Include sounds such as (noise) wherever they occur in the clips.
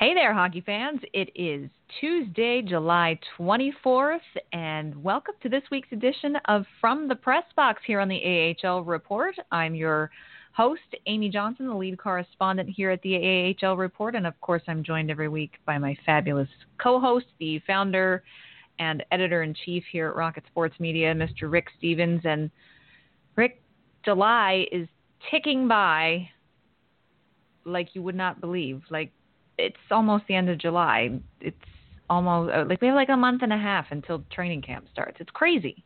Hey there, hockey fans. It is Tuesday, July 24th, and welcome to this week's edition of From the Press Box here on the AHL Report. I'm your host, Amy Johnson, the lead correspondent here at the AHL Report, and of course, I'm joined every week by my fabulous co host, the founder and editor in chief here at Rocket Sports Media, Mr. Rick Stephens. And Rick, July is ticking by like you would not believe. Like it's almost the end of July. It's almost uh, like we have like a month and a half until training camp starts. It's crazy.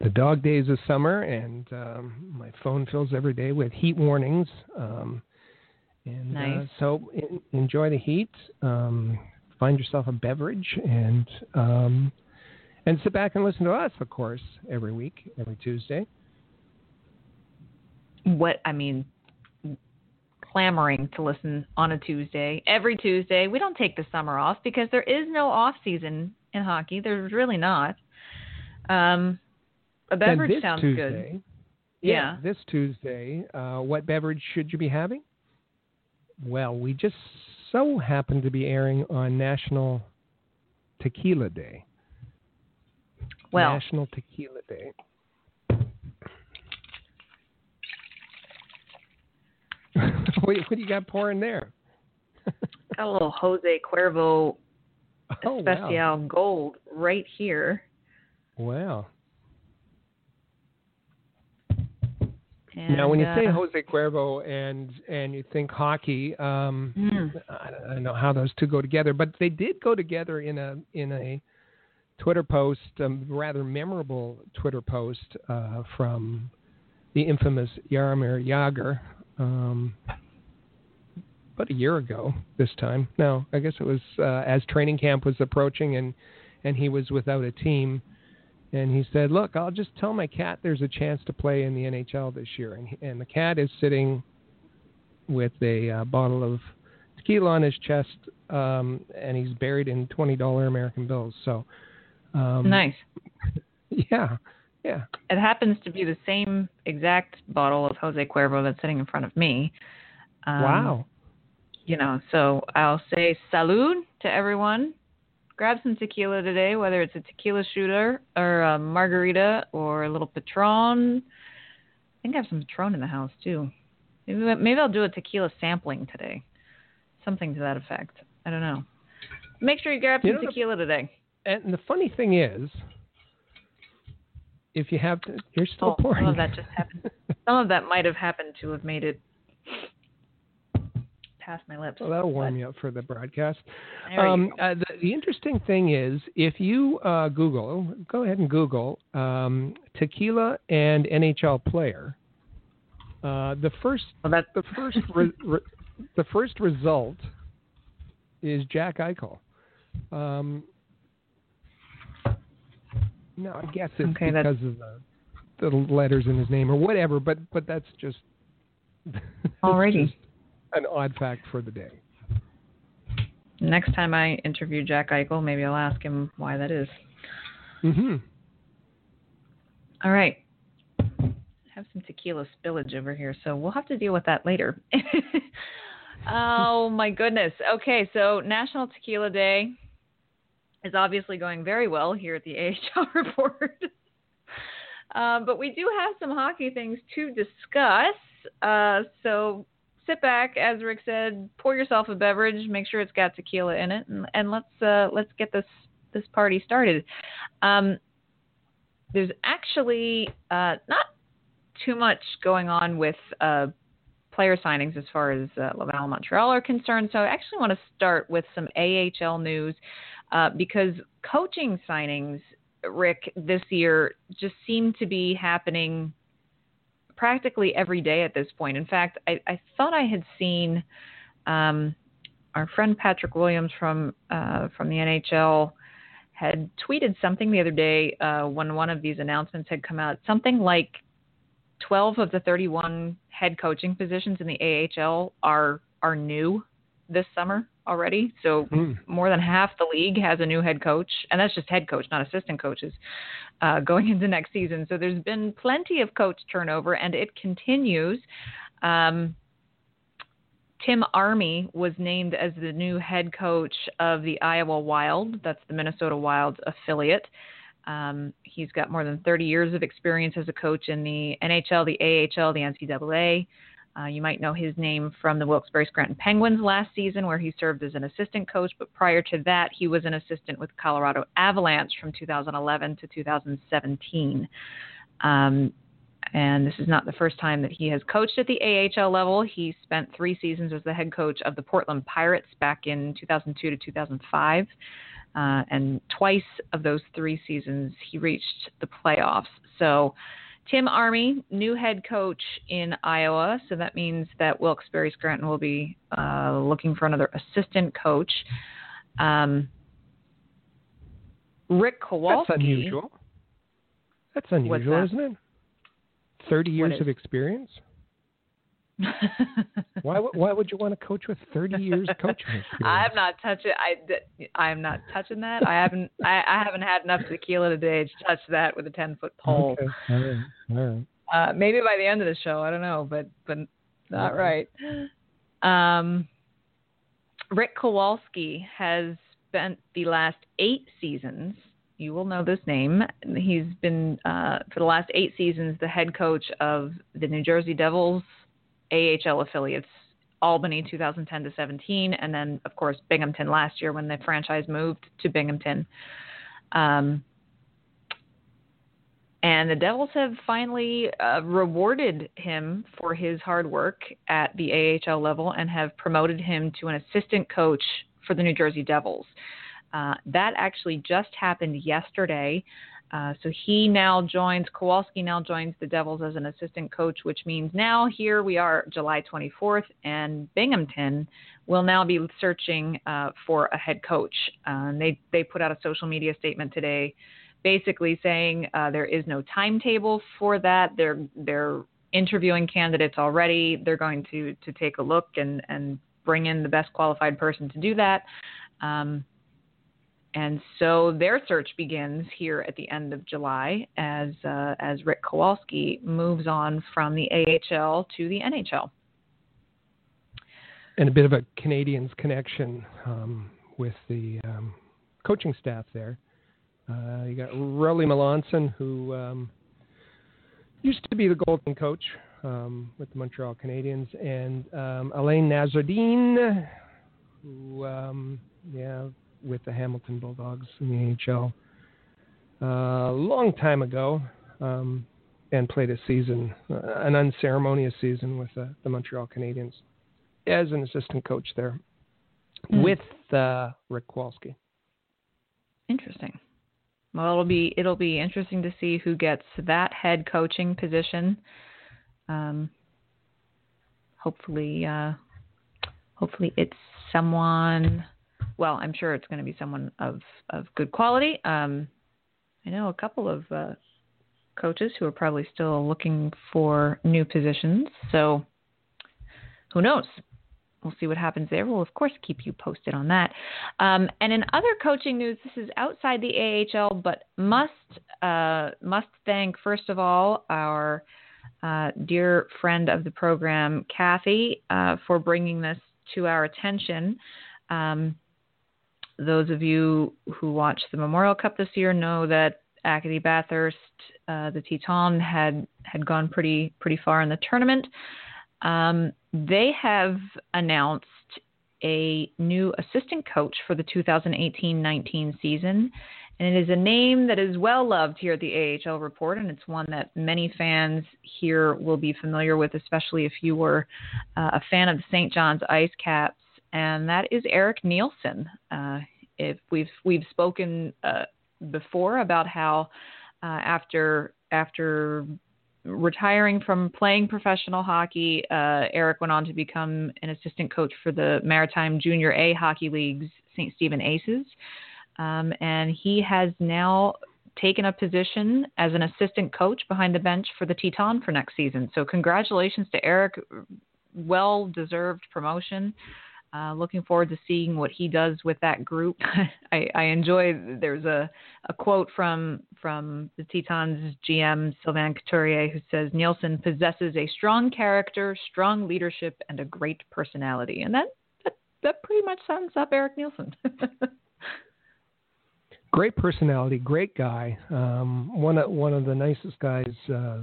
The dog days of summer, and um, my phone fills every day with heat warnings. Um, and uh, nice. uh, so in, enjoy the heat. Um, find yourself a beverage, and um, and sit back and listen to us, of course, every week, every Tuesday. What I mean, clamoring to listen on a Tuesday, every Tuesday. We don't take the summer off because there is no off season in hockey. There's really not. Um, a beverage sounds Tuesday, good. Yeah, yeah. This Tuesday, uh, what beverage should you be having? Well, we just so happen to be airing on National Tequila Day. Well, National Tequila Day. (laughs) what, what, do you got pouring there? (laughs) got a little Jose Cuervo (laughs) oh, Especial wow. Gold right here. Wow. And, now, when you uh, say Jose Cuervo and and you think hockey, um, mm. I, don't, I don't know how those two go together, but they did go together in a in a Twitter post, a rather memorable Twitter post uh, from the infamous Jaromir Jagr, um, about a year ago this time. No, I guess it was uh, as training camp was approaching and and he was without a team. And he said, "Look, I'll just tell my cat there's a chance to play in the NHL this year." And, and the cat is sitting with a uh, bottle of tequila on his chest, um, and he's buried in twenty dollar American bills. So um, nice. (laughs) Yeah, yeah. It happens to be the same exact bottle of Jose Cuervo that's sitting in front of me. Um, wow. You know, so I'll say salud to everyone. Grab some tequila today, whether it's a tequila shooter or a margarita or a little Patron. I think I have some Patron in the house too. Maybe, maybe I'll do a tequila sampling today. Something to that effect. I don't know. Make sure you grab some you know, tequila today. And the funny thing is, if you have to, you're still oh, pouring. Some of that just happened. some of that might have happened to have made it past my lips. Well, that'll warm but, you up for the broadcast. Um, uh, the, the, interesting thing is, if you uh, Google, go ahead and Google um, tequila and NHL player. Uh, the first, well, that, the first, re, re, the first result is Jack Eichel. Um, no, I guess it's okay, because of the, the letters in his name or whatever, but but that's just (laughs) already just an odd fact for the day. Next time I interview Jack Eichel, maybe I'll ask him why that is. Mm-hmm. All right. I have some tequila spillage over here, so we'll have to deal with that later. (laughs) oh my goodness. Okay, so National Tequila Day is obviously going very well here at the AHL report. uh, but we do have some hockey things to discuss. Uh, so sit back, as Rick said, pour yourself a beverage, make sure it's got tequila in it, and, and let's uh, let's get this this party started. Um, there's actually uh, not too much going on with uh, player signings as far as uh, Laval Montreal are concerned. So I actually want to start with some AHL news uh, because coaching signings, Rick, this year just seem to be happening practically every day at this point. In fact, I, I thought I had seen um, our friend Patrick Williams from uh, from the NHL had tweeted something the other day uh, when one of these announcements had come out, something like 12 of the 31 head coaching positions in the AHL are are new this summer already. So mm. more than half the league has a new head coach, and that's just head coach, not assistant coaches, uh, going into next season. So there's been plenty of coach turnover, and it continues. Um, Tim Army was named as the new head coach of the Iowa Wild. That's the Minnesota Wild's affiliate. Um, he's got more than 30 years of experience as a coach in the NHL, the AHL, the NCAA. Uh, you might know his name from the Wilkes-Barre Scranton Penguins last season, where he served as an assistant coach. But prior to that, he was an assistant with Colorado Avalanche from 2011 to 2017. Um, and this is not the first time that he has coached at the AHL level. He spent three seasons as the head coach of the Portland Pirates back in 2002 to 2005. Uh, and twice of those three seasons, he reached the playoffs. So, Tim Army, new head coach in Iowa. So that means that Wilkes-Barre Scranton will be uh, looking for another assistant coach. Um, Rick Kowalsky. That's unusual. That's unusual, that? isn't it? 30 years of experience? Why why would you want to coach with 30 years (laughs) coaching experience? I'm not touching I I'm not touching that. I haven't I, I haven't had enough tequila today to touch that with a 10 foot pole. Okay. All right. All right. Uh, maybe by the end of the show, I don't know, but but not right. Um, Rick Kowalsky has spent the last eight seasons you will know this name. He's been, uh, for the last eight seasons, the head coach of the New Jersey Devils AHL affiliates, Albany 2010 to 17, and then, of course, Binghamton last year when the franchise moved to Binghamton. Um, and the Devils have finally uh, rewarded him for his hard work at the AHL level and have promoted him to an assistant coach for the New Jersey Devils. Uh, that actually just happened yesterday. Uh, so he now joins, Kowalsky now joins the Devils as an assistant coach, which means now here we are July 24th, and Binghamton will now be searching uh, for a head coach. Uh, they, they put out a social media statement today basically saying uh, there is no timetable for that. They're, they're interviewing candidates already. They're going to, to take a look and, and bring in the best qualified person to do that. Um, and so their search begins here at the end of July as uh, as Rick Kowalsky moves on from the AHL to the NHL. And a bit of a Canadiens connection um, with the um, coaching staff there. Uh, you got Rollie Melanson, who um, used to be the Golden coach um, with the Montreal Canadiens, and um, Alain Nasreddine, who um, yeah with the Hamilton Bulldogs in the AHL uh, a long time ago, um, and played a season, uh, an unceremonious season with uh, the Montreal Canadiens as an assistant coach there mm. with uh, Rick Kowalsky. Interesting. Well, it'll be it'll be interesting to see who gets that head coaching position. Um, hopefully, uh, hopefully it's someone well, I'm sure it's going to be someone of of good quality. Um, I know a couple of uh, coaches who are probably still looking for new positions. So who knows? We'll see what happens there. We'll of course keep you posted on that. Um, and in other coaching news, this is outside the AHL, but must uh, must thank first of all our uh, dear friend of the program, Kathy, uh, for bringing this to our attention. Um, those of you who watched the Memorial Cup this year know that Acadie Bathurst, uh, the Titan, had had gone pretty pretty far in the tournament. Um, they have announced a new assistant coach for the 2018-19 season, and it is a name that is well loved here at the AHL Report, and it's one that many fans here will be familiar with, especially if you were uh, a fan of the St. John's Ice Caps and that is Eric Neilson. Uh, if we've we've spoken uh, before about how uh, after after retiring from playing professional hockey, uh, Eric went on to become an assistant coach for the Maritime Junior A Hockey League's St. Stephen Aces, um, and he has now taken a position as an assistant coach behind the bench for the Titan for next season. So congratulations to Eric, well deserved promotion. Uh, looking forward to seeing what he does with that group. (laughs) I, I enjoy. There's a, a quote from from the Titans GM Sylvain Couturier who says Neilson possesses a strong character, strong leadership, and a great personality, and that that, that pretty much sums up Eric Neilson. (laughs) great personality, great guy. Um, one of one of the nicest guys uh,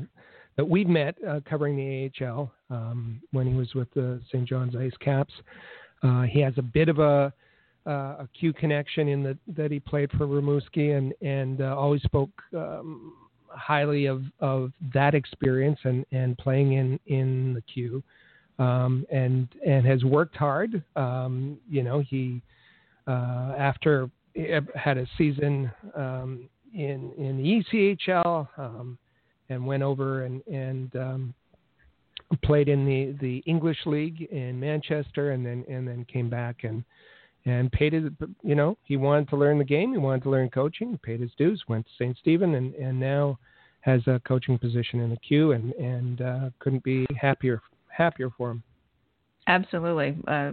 that we've met uh, covering the AHL um, when he was with the St. John's Ice Caps. Uh, he has a bit of a uh, a Q connection in that that he played for Rimouski and and uh, always spoke um, highly of of that experience and and playing in in the Q. Um, and and has worked hard. Um, you know, he uh, after had a season um, in in the ECHL um, and went over and and um, played in the, the English League in Manchester and then and then came back and and paid his you know he wanted to learn the game he wanted to learn coaching paid his dues went to St. Stephen and and now has a coaching position in the Q and and uh, couldn't be happier happier for him. Absolutely. Uh,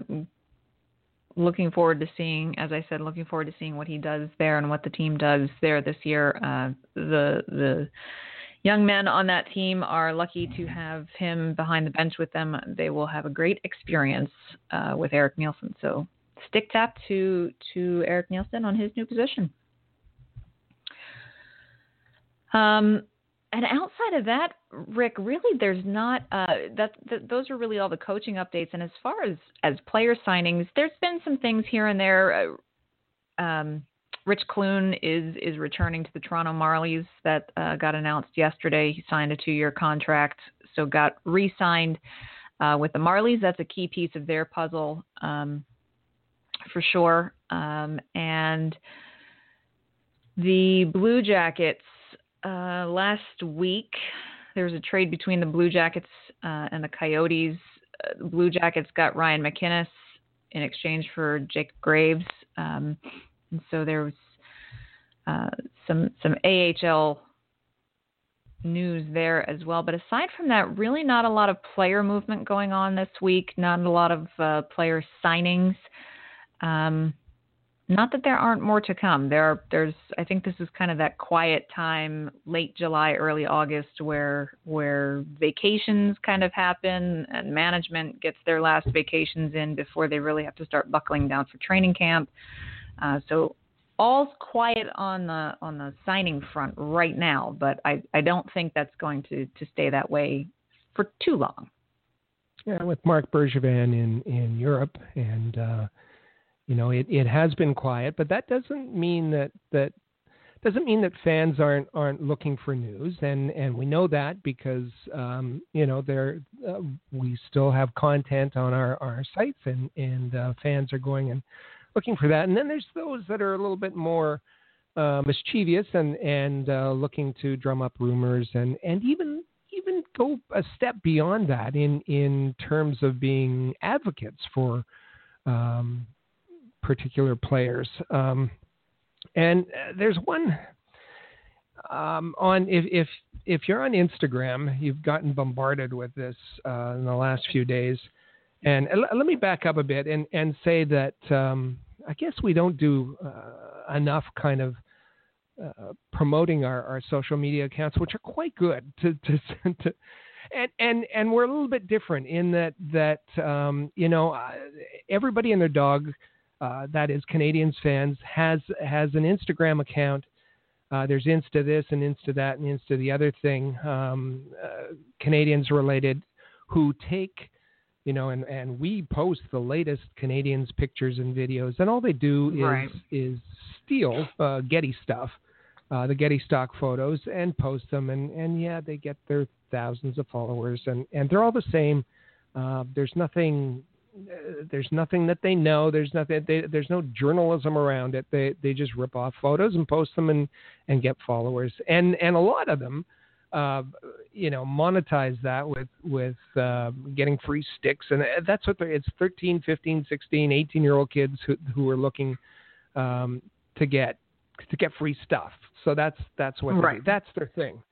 looking forward to seeing, as I said, looking forward to seeing what he does there and what the team does there this year. Uh, the the young men on that team are lucky to have him behind the bench with them. They will have a great experience uh, with Eric Neilson. So stick tap to to Eric Neilson on his new position. Um, and outside of that, Rick, really, there's not. Uh, that, that those are really all the coaching updates. And as far as as player signings, there's been some things here and there. Uh, um, Rich Clune is is returning to the Toronto Marlies. That uh, got announced yesterday. He signed a two-year contract, so got re-signed uh, with the Marlies. That's a key piece of their puzzle um, for sure. Um, and the Blue Jackets uh, last week, there was a trade between the Blue Jackets uh, and the Coyotes. Uh, Blue Jackets got Ryan MacInnis in exchange for Jake Graves, um, and so there was uh, some some AHL news there as well. But aside from that, really not a lot of player movement going on this week. Not a lot of uh, player signings. Um, not that there aren't more to come. There are, there's I think this is kind of that quiet time, late July, early August where where vacations kind of happen and management gets their last vacations in before they really have to start buckling down for training camp. Uh, so all's quiet on the on the signing front right now, but I, I don't think that's going to, to stay that way for too long. Yeah, with Marc Bergevin in, in Europe and uh, you know, it, it has been quiet, but that doesn't mean that that doesn't mean that fans aren't aren't looking for news, and and we know that because um, you know there uh, we still have content on our our sites, and and uh, fans are going and looking for that. And then there's those that are a little bit more uh, mischievous and and uh, looking to drum up rumors and and even even go a step beyond that in in terms of being advocates for um, particular players. Um, and uh, there's one um, on if if if you're on Instagram, you've gotten bombarded with this uh, in the last few days. And let me back up a bit and and say that um, I guess we don't do uh, enough kind of uh, promoting our, our social media accounts, which are quite good to, to, (laughs) to and and and we're a little bit different in that that um, you know uh, everybody and their dog uh, that is Canadiens fans has has an Instagram account. Uh, there's Insta this and Insta that and Insta the other thing. Um, uh, Canadiens related who take, you know, and, and we post the latest Canadiens pictures and videos, and all they do is right. is steal uh, Getty stuff, uh, the Getty stock photos, and post them, and and yeah, they get their thousands of followers, and and they're all the same. Uh, there's nothing there's nothing that they know. There's nothing. They, there's no journalism around it. They they just rip off photos and post them and and get followers. And and a lot of them, uh, you know, monetize that with with uh, getting free sticks. And that's what it's 13, 15, 16, 18 year old kids who who are looking um, to get to get free stuff. So that's that's what right. That's their thing.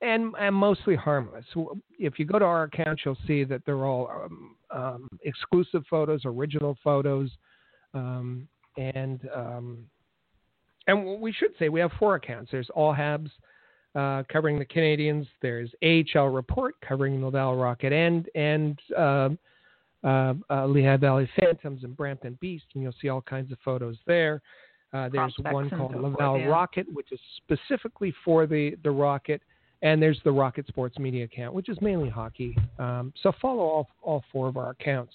And, and mostly harmless. If you go to our account, you'll see that they're all um, um, exclusive photos, original photos, um, and um, and we should say we have four accounts. There's All Habs uh, covering the Canadiens. There's AHL Report covering Laval Rocket and and uh, uh, uh, Lehigh Valley Phantoms and Brampton Beast, and you'll see all kinds of photos there. Uh, there's Prospects one called Laval. Rocket, which is specifically for the the Rocket, and there's the Rocket Sports Media account, which is mainly hockey. Um, so follow all all four of our accounts.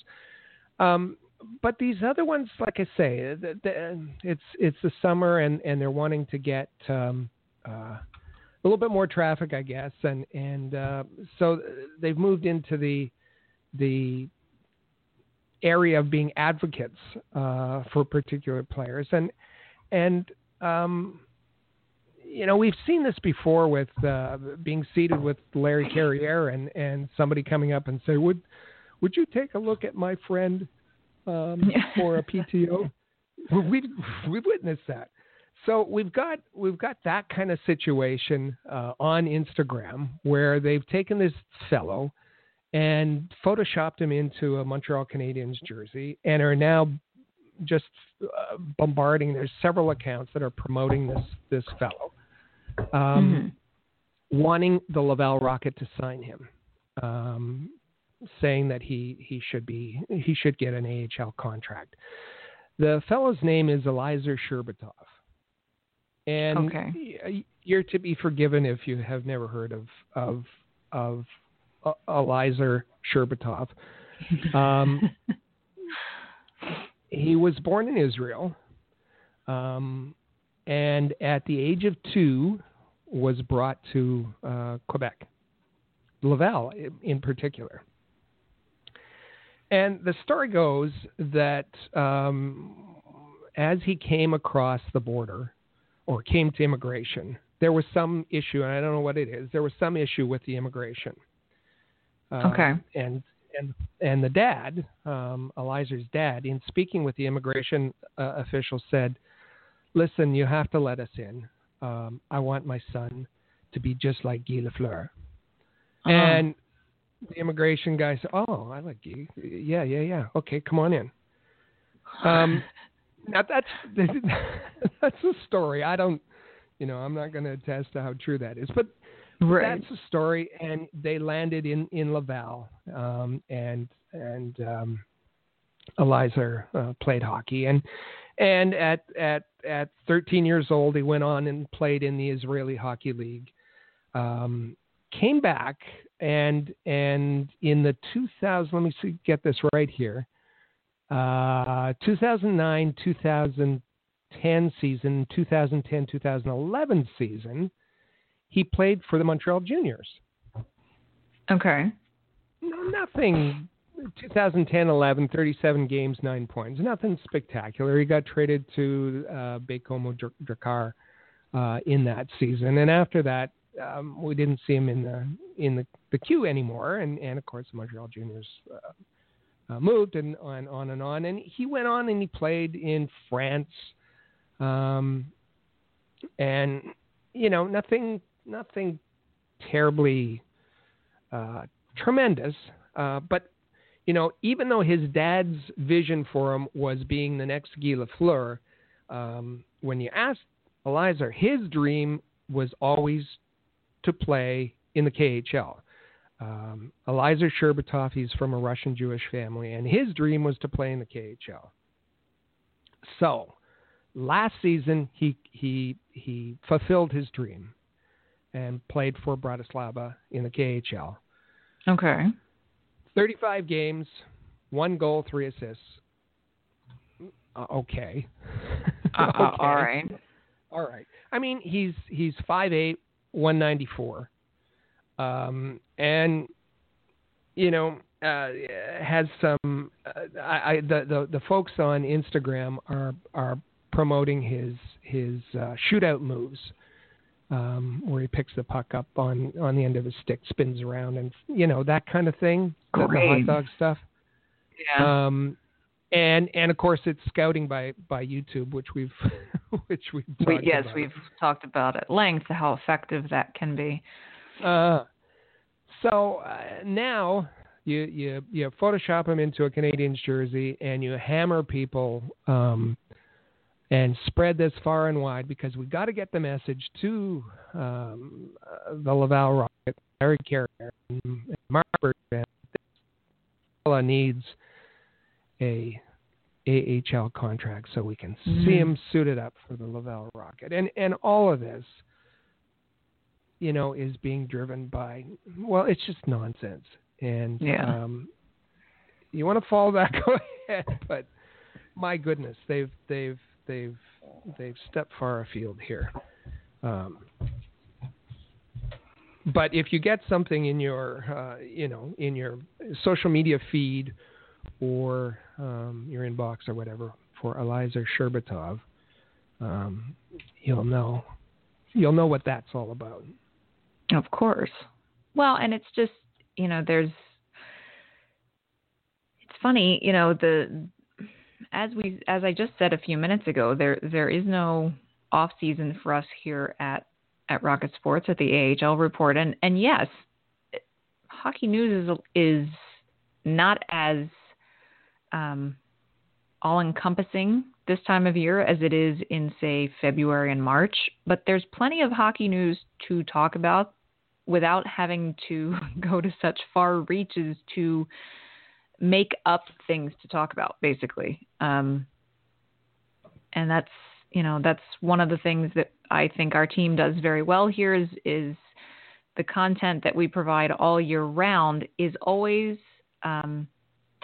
Um, but these other ones, like I say, the, the, it's it's the summer, and and they're wanting to get. Um, uh, a little bit more traffic, I guess, and and uh, so they've moved into the the area of being advocates uh, for particular players, and and um, you know we've seen this before with uh, being seated with Larry Carriere and and somebody coming up and say, would would you take a look at my friend um, (laughs) for a PTO? we've we've witnessed that. So we've got we've got that kind of situation uh, on Instagram where they've taken this fellow and photoshopped him into a Montreal Canadiens jersey and are now just uh, bombarding. There's several accounts that are promoting this this fellow, um, wanting the Laval Rocket to sign him, um, saying that he he should be he should get an AHL contract. The fellow's name is Eliezer Sherbatov. And Okay. you're to be forgiven if you have never heard of of of uh, Eliezer Sherbatov. (laughs) Um, he was born in Israel, um, and at the age of two, was brought to uh, Quebec, Laval in, in particular. And the story goes that um, as he came across the border or came to immigration, there was some issue, and I don't know what it is. There was some issue with the immigration. Uh, Okay. And and and the dad, um, Eliezer's dad, in speaking with the immigration uh, official, said, "Listen, you have to let us in. Um, I want my son to be just like Guy Lafleur." Uh-huh. And the immigration guy said, "Oh, I like Guy. Yeah, yeah, yeah. Okay, come on in." Um, (laughs) now that's (laughs) that's a story. I don't, you know, I'm not going to attest to how true that is, but right. that's a story. And they landed in in Laval, um, and and um, Eliezer uh, played hockey, and and at at at 13 years old, he went on and played in the Israeli Hockey League. Um, came back and and in the 2000, let me see, get this right here. Uh, 2009 2010 season, 2010 2011 season, he played for the Montreal Juniors. Okay. No, nothing. 2010 11, 37 games, nine points. Nothing spectacular. He got traded to uh, Baie-Comeau Dr- Drakkar uh, in that season, and after that, um, we didn't see him in the in the, the Q anymore. And, and of course, the Montreal Juniors uh, uh, moved and on on and on. And he went on and he played in France, um, and you know nothing nothing terribly uh, tremendous, uh, but you know, even though his dad's vision for him was being the next Guy Lafleur, um, when you asked Eliezer, his dream was always to play in the KHL. Um, Eliezer Sherbatov, he's from a Russian Jewish family, and his dream was to play in the KHL. So, last season he he he fulfilled his dream and played for Bratislava in the KHL. Okay. 35 games, one goal, three assists. Uh, okay. Uh, (laughs) okay. uh, all right. All right. I mean, he's he's 5'8", 194. Um, and you know, uh, has some uh, I, I the, the the folks on Instagram are are promoting his his uh, shootout moves. Um, where he picks the puck up on, on the end of his stick, spins around, and you know that kind of thing. The, the hot dog stuff. Yeah. Um, and and of course it's scouting by by YouTube, which we've (laughs) which we've we, yes, about. we've talked about at length how effective that can be. Uh, so uh, now you you you Photoshop them into a Canadiens jersey and you hammer people um, and spread this far and wide because we got to get the message to um, uh, the Laval Rocket, Larry Carriere, and, and Marc Bergevin. needs a AHL contract so we can mm-hmm. see him suited up for the Laval Rocket. And and all of this, you know, is being driven by well, it's just nonsense. And yeah. um, you want to follow that, go ahead. But my goodness, they've they've they've they've stepped far afield here. Um, but if you get something in your uh, you know in your social media feed or um, your inbox or whatever for Eliezer Sherbatov, um, you'll know you'll know what that's all about. Of course. Well, and it's just you know there's it's funny you know the as we as I just said a few minutes ago there there is no off season for us here at at Rocket Sports at the AHL report and and yes hockey news is is not as um, all encompassing this time of year as it is in, say, February and March, but there's plenty of hockey news to talk about without having to (laughs) go to such far reaches to make up things to talk about, basically. Um, and that's you know that's one of the things that I think our team does very well here is is the content that we provide all year round is always um,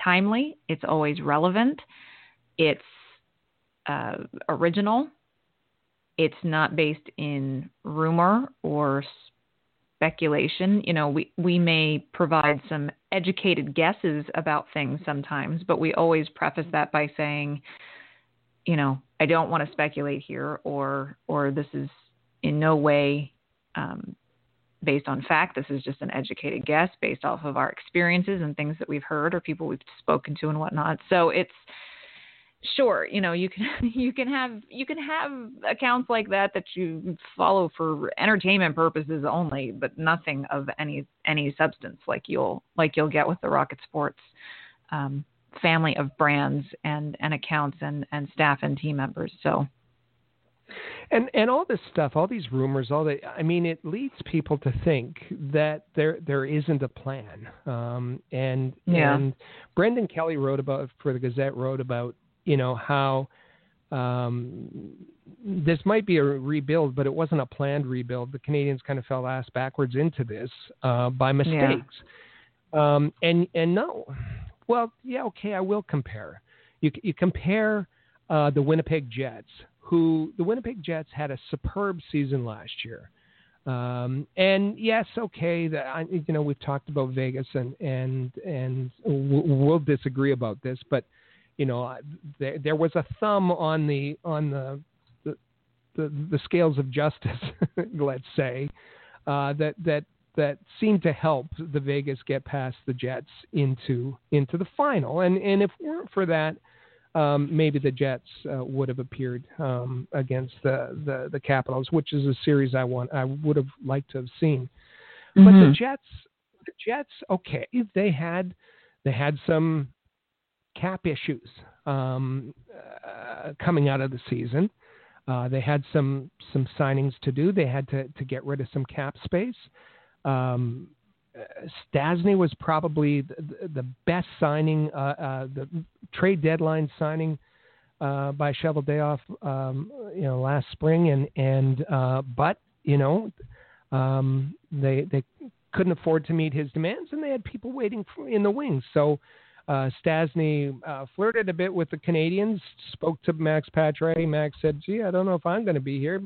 timely, it's always relevant, it's uh, original, it's not based in rumor or speculation. You know, we, we may provide some educated guesses about things sometimes, but we always preface that by saying, you know, I don't want to speculate here, or or this is in no way um, based on fact. This is just an educated guess based off of our experiences and things that we've heard or people we've spoken to and whatnot. So it's sure, you know, you can (laughs) you can have you can have accounts like that that you follow for entertainment purposes only, but nothing of any any substance like you'll like you'll get with the Rocket Sports um, family of brands and and accounts and and staff and team members. So and and all this stuff, all these rumors, all that. I mean, it leads people to think that there there isn't a plan. Um, and yeah. and Brendan Kelly wrote about for the Gazette wrote about you know how um, this might be a rebuild, but it wasn't a planned rebuild. The Canadiens kind of fell ass backwards into this uh, by mistakes. Yeah. Um, and and no, well, yeah, okay, I will compare. You you compare uh, the Winnipeg Jets, who the Winnipeg Jets had a superb season last year. Um, and yes, okay, that you know we've talked about Vegas and and and we'll disagree about this, but you know there, there was a thumb on the on the the, the, the scales of justice, (laughs) let's say, uh, that that that seemed to help the Vegas get past the Jets into into the final. And and if it weren't for that, um, maybe the Jets uh, would have appeared um, against the, the, the Capitals, which is a series I want I would have liked to have seen. Mm-hmm. But the mm-hmm. Jets, the Jets, okay, they had they had some cap issues um, uh, coming out of the season. Uh, they had some some signings to do. They had to to get rid of some cap space. Um, Stastny was probably the, the best signing, uh, uh, the trade deadline signing uh, by Cheveldayoff, um, you know, last spring, and and uh, but you know, um, they they couldn't afford to meet his demands, and they had people waiting for, in the wings. So uh, Stastny uh, flirted a bit with the Canadiens, spoke to Max Patre. Max said, "Gee, I don't know if I'm going to be here."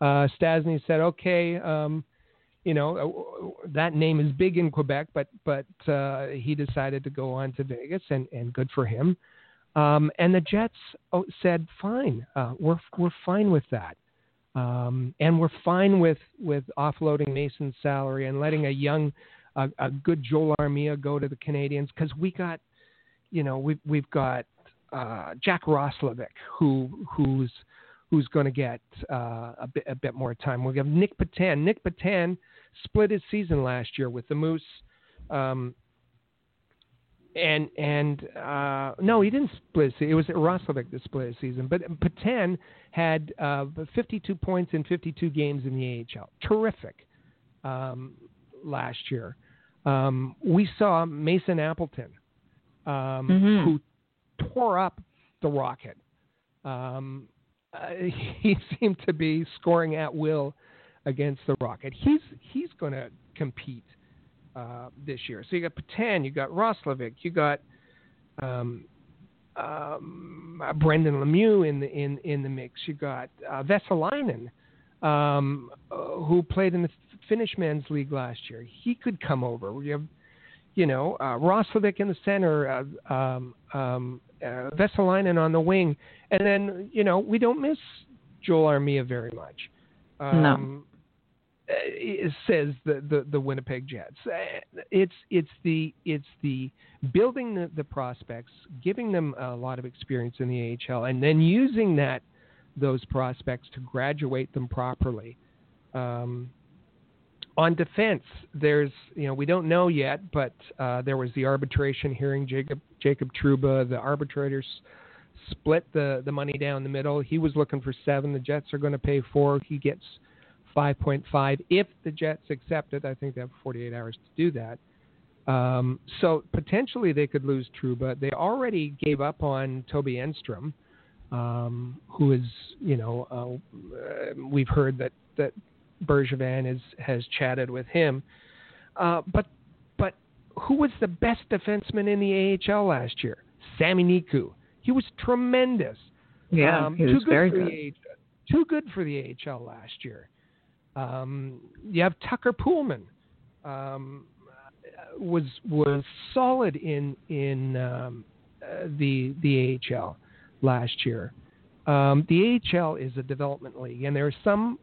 Uh, Stastny said, "Okay." Um, you know uh, that name is big in Quebec, but but uh, he decided to go on to Vegas, and and good for him. Um, and the Jets oh, said, "Fine, uh, we're we're fine with that, um, and we're fine with with offloading Mason's salary and letting a young, a good Joel Armia go to the Canadiens because we got, you know, we've we've got uh, Jack Roslovic who who's who's going to get uh, a bit a bit more time. We have Nick Petan. Nick Petan split his season last year with the Moose. Um, and and uh, no, he didn't split. It was Roslovic that split his season, but Petan had uh, 52 points in 52 games in the AHL. Terrific um, last year. Um, we saw Mason Appleton, um, mm-hmm. who tore up the Rocket. Um, uh, (laughs) he seemed to be scoring at will against the Rocket. He's he's going to compete uh, this year. So you got Petan, you got Roslovic, you got um, um, uh, Brendan Lemieux in the in in the mix. You got uh, Vesalainen, um, uh, who played in the Finnish men's league last year. He could come over. You have, you know, uh, Roslovic in the center, uh, um, um, uh, Vesalainen on the wing, and then you know we don't miss Joel Armia very much. Um, no. it says the, the, the Winnipeg Jets. Uh, it's it's the it's the building the, the prospects, giving them a lot of experience in the AHL, and then using that those prospects to graduate them properly. Um, on defense, there's you know we don't know yet, but uh, there was the arbitration hearing. Jacob Jacob Trouba, the arbitrators split the the money down the middle. He was looking for seven. The Jets are going to pay four. He gets 5.5 if the Jets accept it. I think they have 48 hours to do that. Um, so potentially they could lose Trouba. They already gave up on Toby Enstrom, um, who is, you know, uh, we've heard that that Bergevin is, has chatted with him. Uh, but but who was the best defenseman in the AHL last year? Sami Niku. He was tremendous. Yeah, um, he was very good. too good for the AHL last year. Um, you have Tucker Poolman, um, was was solid in in um, uh, the the AHL last year. Um, the AHL is a development league, and there are some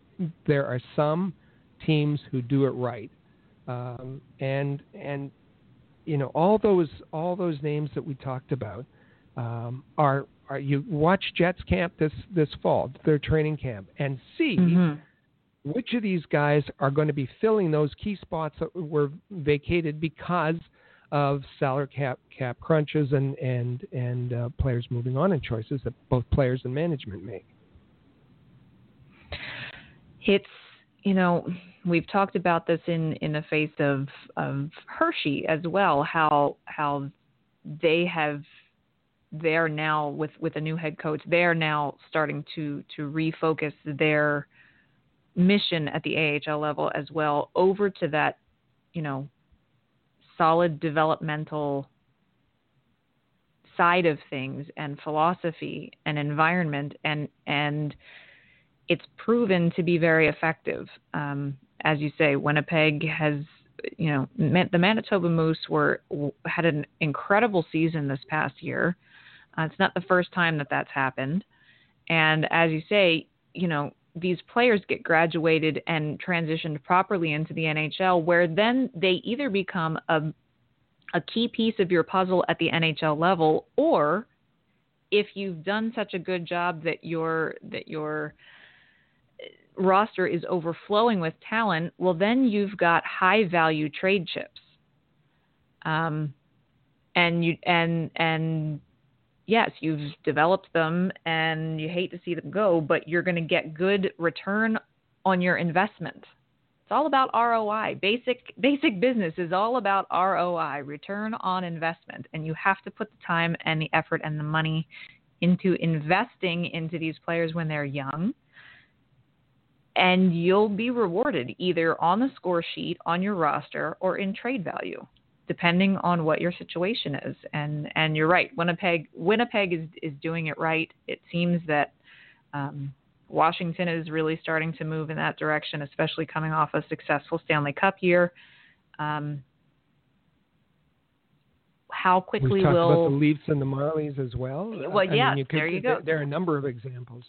there are some teams who do it right, um, and and you know all those all those names that we talked about um, are are you watch Jets camp this this fall, their training camp, and see mm-hmm which of these guys are going to be filling those key spots that were vacated because of salary cap cap crunches and and and uh, players moving on and choices that both players and management make. It's you know we've talked about this in in the face of of Hershey as well how how they have they're now with with a new head coach they're now starting to to refocus their mission at the AHL level as well over to that, you know, solid developmental side of things and philosophy and environment and and it's proven to be very effective. Um, as you say, Winnipeg has, you know, the Manitoba Moose were had an incredible season this past year. Uh, it's not the first time that that's happened, and as you say, you know, these players get graduated and transitioned properly into the NHL, where then they either become a, a key piece of your puzzle at the NHL level, or if you've done such a good job that your that your roster is overflowing with talent, well, then you've got high value trade chips. Um, and you and and yes, you've developed them and you hate to see them go, but you're going to get good return on your investment. It's all about ROI. Basic basic business is all about ROI, return on investment, and you have to put the time and the effort and the money into investing into these players when they're young. And you'll be rewarded either on the score sheet, on your roster, or in trade value depending on what your situation is. And and you're right, Winnipeg Winnipeg is is doing it right. It seems that um, Washington is really starting to move in that direction, especially coming off a successful Stanley Cup year. Um, how quickly we talked will about the Leafs and the Marlies as well? Well, yeah, you there you go. There are a number of examples.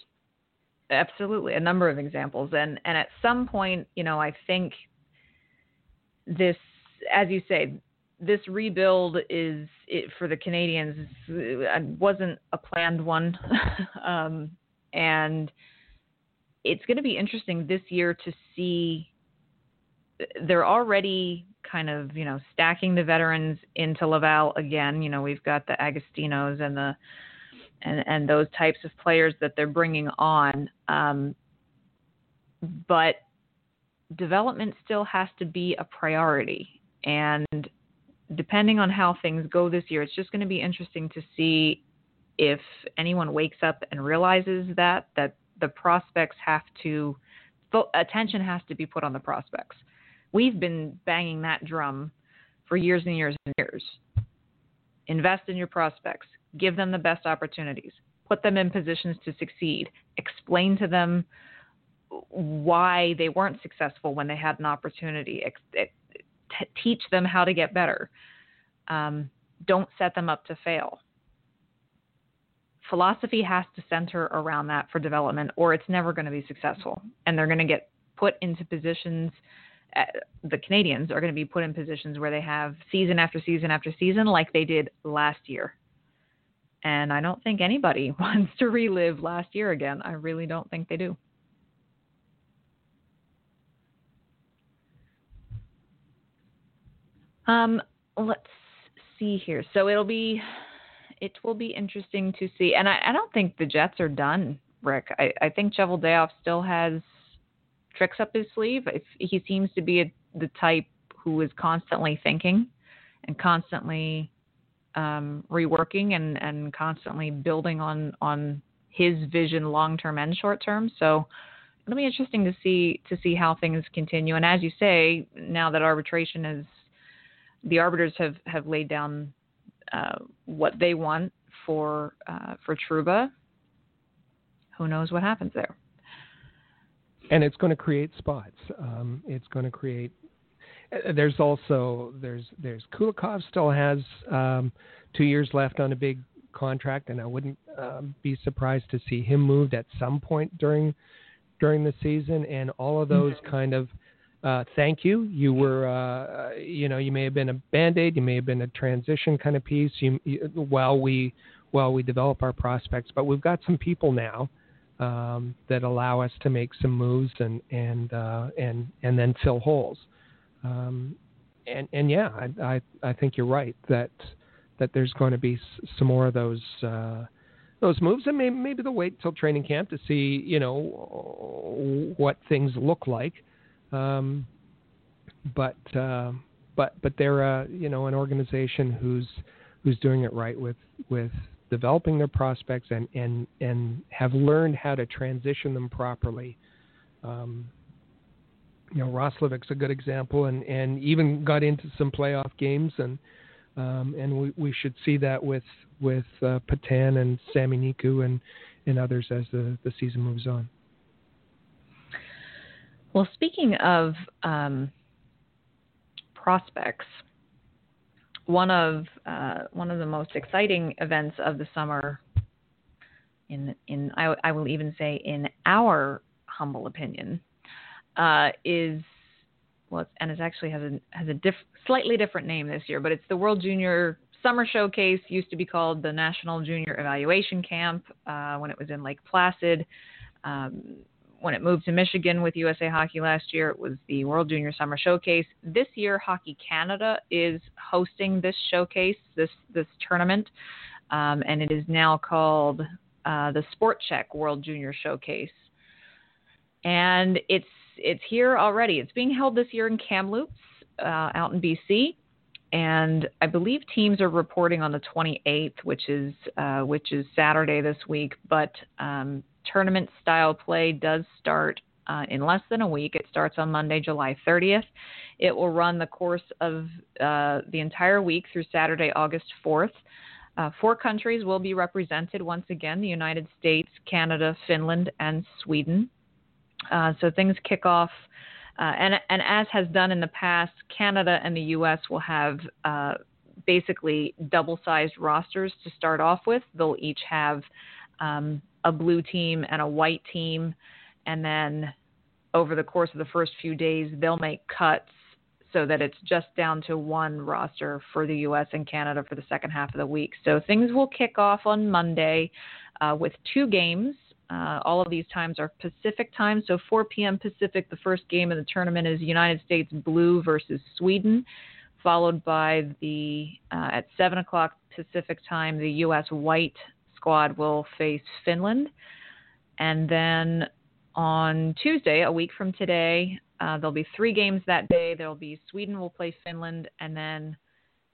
Absolutely, a number of examples, and and at some point, you know, I think this, as you say, this rebuild is it, for the canadiens uh, wasn't a planned one, (laughs) um, and it's going to be interesting this year to see. They're already kind of you know stacking the veterans into Laval again. You know we've got the Agostinos and the and and those types of players that they're bringing on, um, but development still has to be a priority. And depending on how things go this year, it's just going to be interesting to see if anyone wakes up and realizes that that the prospects have to attention has to be put on the prospects. We've been banging that drum for years and years and years. Invest in your prospects. Give them the best opportunities. Put them in positions to succeed. Explain to them why they weren't successful when they had an opportunity. teach them how to get better. Um, don't set them up to fail. Philosophy has to center around that for development, or it's never going to be successful. And they're going to get put into positions. Uh, the Canadiens are going to be put in positions where they have season after season after season, like they did last year. And I don't think anybody (laughs) wants to relive last year again. I really don't think they do. Um, let's see here. So it'll be, it will be interesting to see. And I, I don't think the Jets are done, Rick. I, I think Cheveldayoff still has tricks up his sleeve. If he seems to be a, the type who is constantly thinking and constantly um, reworking and, and constantly building on on his vision long term and short term. So it'll be interesting to see to see how things continue. And as you say, now that arbitration is the arbiters have, have laid down uh, what they want for uh, for Trouba. Who knows what happens there? And it's going to create spots. Um, it's going to create. Uh, there's also there's there's Kulikov still has um, two years left on a big contract, and I wouldn't um, be surprised to see him moved at some point during during the season. And all of those mm-hmm. kind of uh, thank you. You were, uh, you know, you may have been a band aid, you may have been a transition kind of piece. You, you, while we while we develop our prospects, but we've got some people now um, that allow us to make some moves and and uh, and and then fill holes. Um, and and yeah, I, I I think you're right that that there's going to be some more of those uh, those moves, and maybe maybe they'll wait till training camp to see you know what things look like. Um, but uh, but but they're uh, you know an organization who's who's doing it right with with developing their prospects and and and have learned how to transition them properly. Um, you know, Roslovic's a good example, and and even got into some playoff games, and um, and we, we should see that with with uh, Petan and Sami Niku and and others as the the season moves on. Well, speaking of um, prospects, one of uh, one of the most exciting events of the summer, in in I, I will even say in our humble opinion, uh, is well, it's, and it actually has a has a diff, slightly different name this year, but it's the World Junior Summer Showcase. Used to be called the National Junior Evaluation Camp uh, when it was in Lake Placid. Um, when it moved to Michigan with USA Hockey last year, it was the World Junior Summer Showcase. This year, Hockey Canada is hosting this showcase, this this tournament, um, and it is now called uh, the Sport Chek World Junior Showcase. And it's it's here already. It's being held this year in Kamloops, uh, out in BC, and I believe teams are reporting on the 28th, which is uh, which is Saturday this week. But um, tournament style play does start uh, in less than a week. It starts on Monday, July 30th. It will run the course of uh, the entire week through Saturday, August 4th. Uh, four countries will be represented once again the United States, Canada, Finland, and Sweden. Uh, so things kick off. Uh, and, and as has done in the past, Canada and the U.S. will have uh, basically double sized rosters to start off with. They'll each have um, a blue team and a white team, and then over the course of the first few days, they'll make cuts so that it's just down to one roster for the U.S. and Canada for the second half of the week. So things will kick off on Monday uh, with two games Uh, all of these times are Pacific time, so 4 p.m. Pacific. The first game of the tournament is United States Blue versus Sweden, followed by the uh, at 7 o'clock Pacific time, the U.S. White squad will face Finland, and then on Tuesday, a week from today, uh, there'll be three games that day. There'll be Sweden will play Finland, and then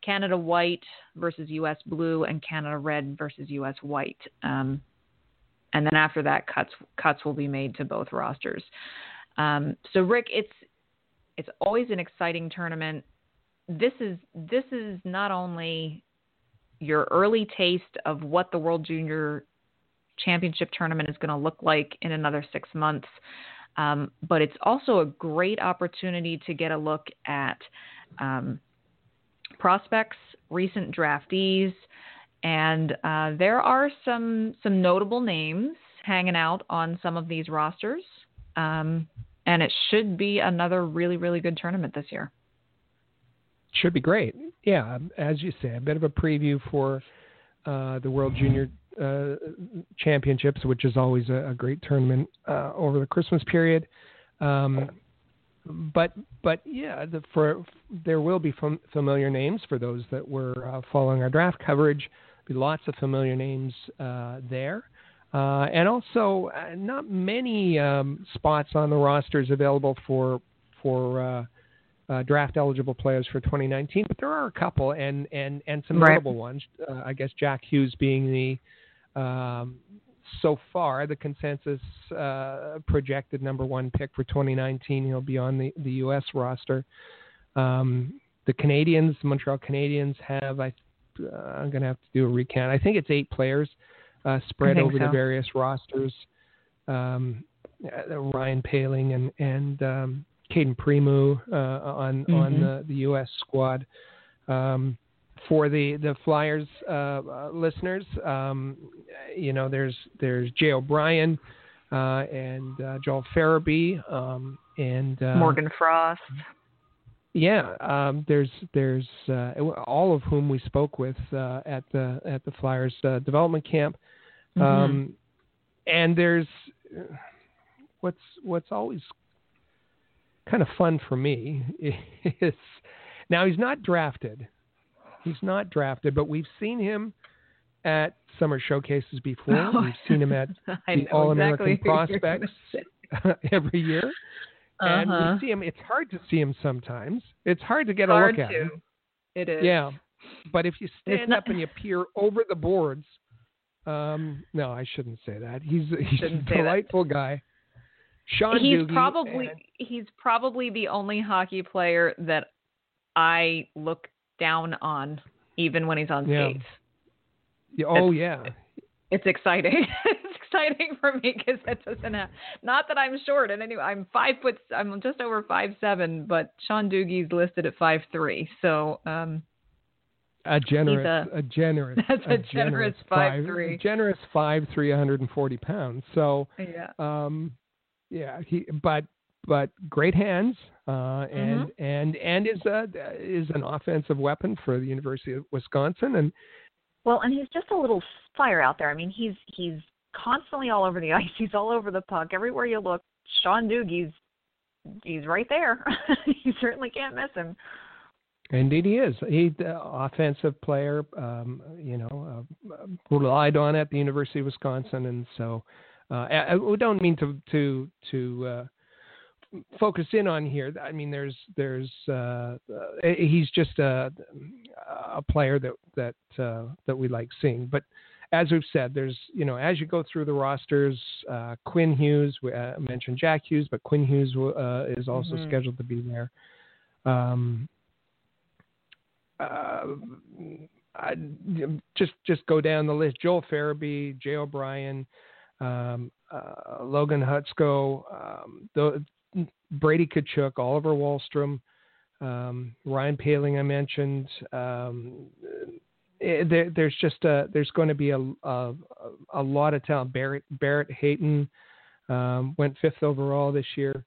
Canada White versus U.S. Blue, and Canada Red versus U.S. White. Um, and then after that, cuts cuts will be made to both rosters. Um, so Rick, it's it's always an exciting tournament. This is this is not only your early taste of what the World Junior Championship tournament is going to look like in another six months, um, but it's also a great opportunity to get a look at um, prospects, recent draftees, and uh, there are some some notable names hanging out on some of these rosters. Um, and it should be another really really good tournament this year. Should be great. Yeah, as you say, a bit of a preview for uh, the World Junior uh, Championships, which is always a, a great tournament uh, over the Christmas period. Um, but but yeah, the, for there will be fam- familiar names for those that were uh, following our draft coverage. Be lots of familiar names uh, there. Uh, and also, uh, not many um, spots on the rosters available for for uh, uh, draft eligible players for 2019, but there are a couple, and and and some right. notable ones. Uh, I guess Jack Hughes being the um, so far the consensus uh, projected number one pick for 2019. He'll be on the the U.S. roster. Um, the Canadiens, Montreal Canadiens, have I uh, I'm going to have to do a recount. I think it's eight players uh, spread over so. the various rosters. Um, uh, Ryan Poehling and and um, Cayden Primeau uh, on mm-hmm. on the, the U.S. squad. Um, for the the Flyers uh, uh, listeners, um, you know, there's there's Jay O'Brien uh, and Joel Farabee um, and Morgan Frost. Yeah, um, there's there's uh, all of whom we spoke with uh, at the at the Flyers uh, development camp, mm-hmm. um, and there's what's what's always kind of fun for me (laughs) is now he's not drafted, he's not drafted, but we've seen him at summer showcases before. Oh, we've seen him at (laughs) the All American exactly Prospects (laughs) every year. And uh-huh. we see him. It's hard to see him sometimes. It's hard to get hard a look to. at him. It is. Yeah, but if you stand not... up and you peer over the boards, um, no, I shouldn't say that. He's (laughs) he's shouldn't a delightful guy. Sean he's Dhooghe probably and... he's probably the only hockey player that I look down on, even when he's on yeah. skates. Yeah, oh it's, yeah, it's exciting. (laughs) it's exciting (laughs) for me because that doesn't have. Not that I'm short, and anyway, I'm five foot. I'm just over five seven, but Sean Dhooghe's listed at five three. So. um a generous, a, a, generous, (laughs) that's a, a generous, generous five three, generous five three, 140 pounds. So, yeah, um, yeah, he, but but great hands, uh, and mm-hmm. and and is a is an offensive weapon for the University of Wisconsin, and well, and he's just a little fire out there. I mean, he's he's constantly all over the (laughs) ice. He's all over the puck. Everywhere you look, Sean Dhooghe's he's right there. (laughs) you certainly can't miss him. Indeed, he is. He's an offensive player. Um, you know, uh, relied on at the University of Wisconsin, and so uh, I, we don't mean to to to uh, focus in on here. I mean, there's there's uh, he's just a, a player that that uh, that we like seeing. But as we've said, there's you know as you go through the rosters, uh, Quinn Hughes we uh, mentioned Jack Hughes, but Quinn Hughes uh, is also mm-hmm. scheduled to be there. Um, uh, I, just just go down the list: Joel Farabee, Jay O'Brien, um, uh, Logan Hutsko, um, the, Brady Tkachuk, Oliver Wahlstrom, um, Ryan Poehling, I mentioned. Um, there, there's just a, there's going to be a, a, a lot of talent. Barrett Barrett Hayton um, went fifth overall this year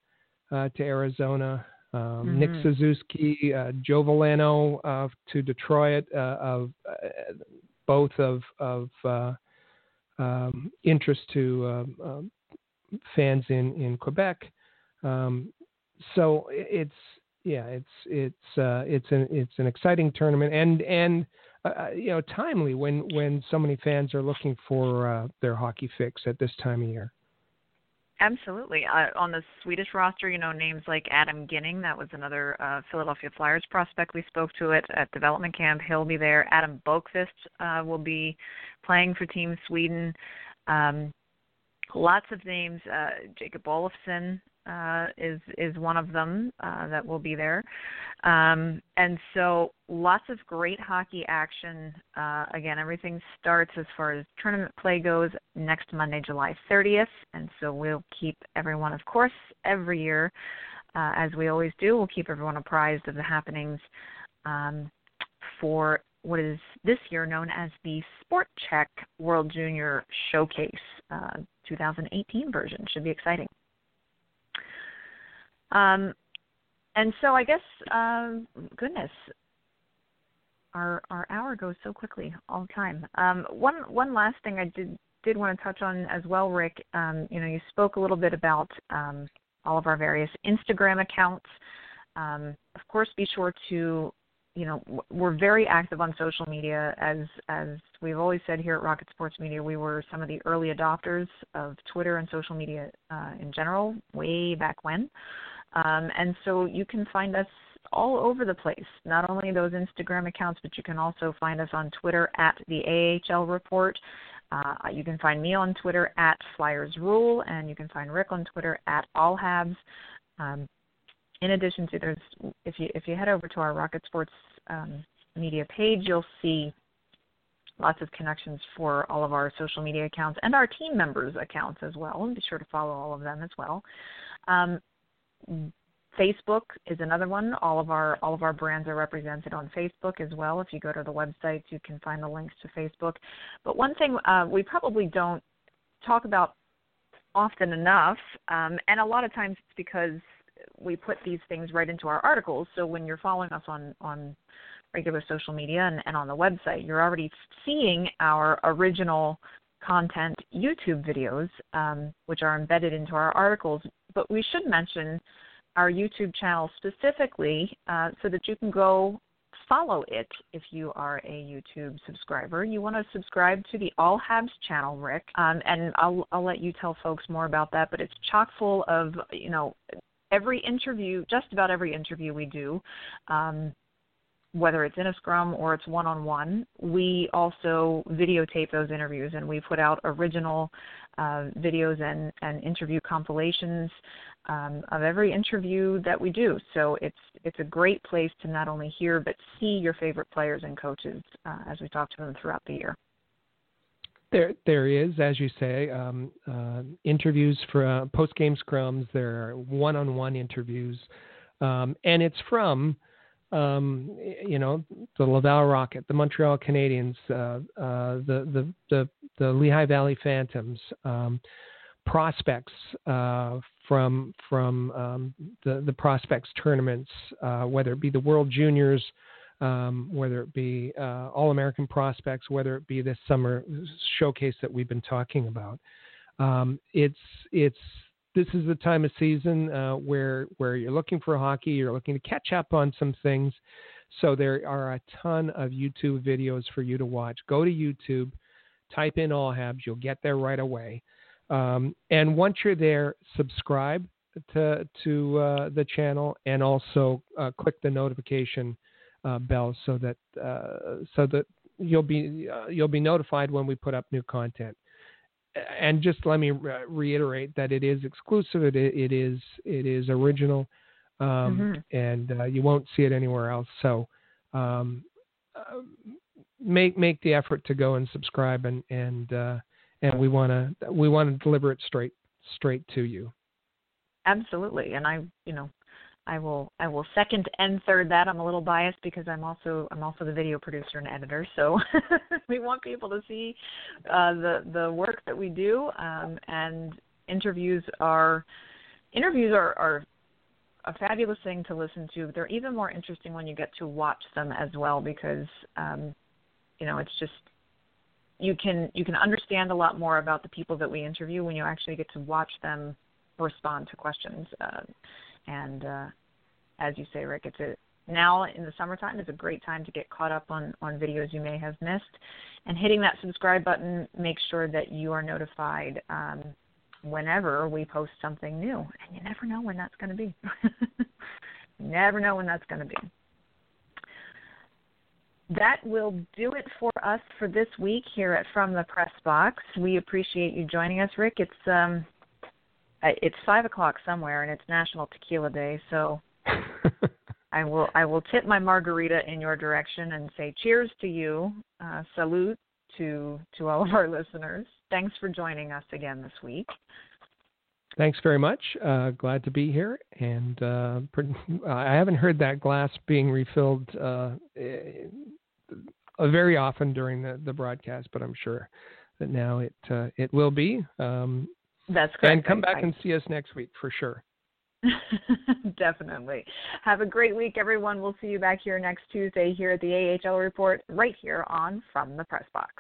uh, to Arizona. Um, mm-hmm. Nick Suzuki, uh, Joe Veleno uh, to Detroit, uh, of uh, both of of uh, um, interest to uh, fans in in Quebec. Um, so it's yeah, it's it's uh, it's an it's an exciting tournament and and uh, you know timely when when so many fans are looking for uh, their hockey fix at this time of year. Absolutely. Uh, on the Swedish roster, you know, names like Adam Ginning, that was another uh, Philadelphia Flyers prospect we spoke to it at development camp. He'll be there. Adam Boqvist uh, will be playing for Team Sweden. Um, lots of names. Uh, Jacob Olofsson uh, is is one of them uh, that will be there, um, and so lots of great hockey action. Uh, again, everything starts as far as tournament play goes next Monday, July 30th, and so we'll keep everyone, of course, every year, uh, as we always do. We'll keep everyone apprised of the happenings um, for what is this year known as the Sport Chek World Junior Showcase. Uh, 2018 version should be exciting. Um, and so I guess, um, goodness, our our hour goes so quickly all the time. Um, one one last thing I did did want to touch on as well, Rick. Um, you know, you spoke a little bit about um, all of our various Instagram accounts. Um, of course, be sure to you know we're very active on social media as as we've always said here at Rocket Sports Media we were some of the early adopters of Twitter and social media uh, in general way back when um, and so you can find us all over the place not only those Instagram accounts but you can also find us on Twitter at the AHL report uh, you can find me on Twitter at Flyers Rule and you can find Rick on Twitter at All Habs um, in addition to there's if you if you head over to our Rocket Sports um, media page, you'll see lots of connections for all of our social media accounts and our team members' accounts as well. And be sure to follow all of them as well. Um, Facebook is another one. All of our all of our brands are represented on Facebook as well. If you go to the website, you can find the links to Facebook. But one thing uh, we probably don't talk about often enough, um, and a lot of times it's because we put these things right into our articles. So when you're following us on on regular social media and, and on the website, you're already seeing our original content YouTube videos, um, which are embedded into our articles. But we should mention our YouTube channel specifically uh, so that you can go follow it if you are a YouTube subscriber. You want to subscribe to the All Habs channel, Rick, um, and I'll I'll let you tell folks more about that. But it's chock full of you know every interview, just about every interview we do, um, whether it's in a scrum or it's one on one, we also videotape those interviews and we put out original uh, videos and, and interview compilations um, of every interview that we do. So it's it's a great place to not only hear but see your favorite players and coaches uh, as we talk to them throughout the year. There, there is, as you say, um, uh, interviews for uh, post game scrums. There are one-on-one interviews, um, and it's from, um, you know, the Laval Rocket, the Montreal Canadiens, uh, uh the, the the the Lehigh Valley Phantoms, um, prospects uh, from from um, the the prospects tournaments, uh, whether it be the World Juniors um, whether it be uh, All American prospects, whether it be this summer showcase that we've been talking about. Um, it's it's this is the time of season uh, where where you're looking for hockey, you're looking to catch up on some things. So there are a ton of YouTube videos for you to watch. Go to YouTube, type in All Habs, you'll get there right away. Um, and once you're there, subscribe to to uh, the channel and also uh, click the notification uh, bell so that uh, so that you'll be uh, you'll be notified when we put up new content. And just let me re- reiterate that it is exclusive. It, it is it is original, um, mm-hmm. and uh, you won't see it anywhere else. So um, uh, make make the effort to go and subscribe, and and uh, and we want to we want to deliver it straight straight to you. Absolutely, and I you know I will I will second and third that. I'm a little biased because I'm also I'm also the video producer and editor, so (laughs) we want people to see uh, the the work that we do. Um, and interviews are interviews are, are a fabulous thing to listen to. They're even more interesting when you get to watch them as well because um, you know it's just you can you can understand a lot more about the people that we interview when you actually get to watch them respond to questions. Uh, and uh, as you say, Rick, it's a now in the summertime is a great time to get caught up on on videos you may have missed, and hitting that subscribe button makes sure that you are notified um, whenever we post something new. And you never know when that's going to be. (laughs) never know when that's going to be that will do it for us for this week here at From the Press Box. We appreciate you joining us, Rick. It's um, it's five o'clock somewhere, and it's National Tequila Day, so (laughs) I will I will tip my margarita in your direction and say cheers to you, uh, salute to to all of our listeners. Thanks for joining us again this week. Thanks very much. Uh, glad to be here, and uh, I haven't heard that glass being refilled uh, uh, very often during the, the broadcast, but I'm sure that now it uh, it will be. Um, That's correct. And come back I, and see us next week for sure. (laughs) Definitely. Have a great week, everyone. We'll see you back here next Tuesday here at the AHL Report, right here on From the Press Box.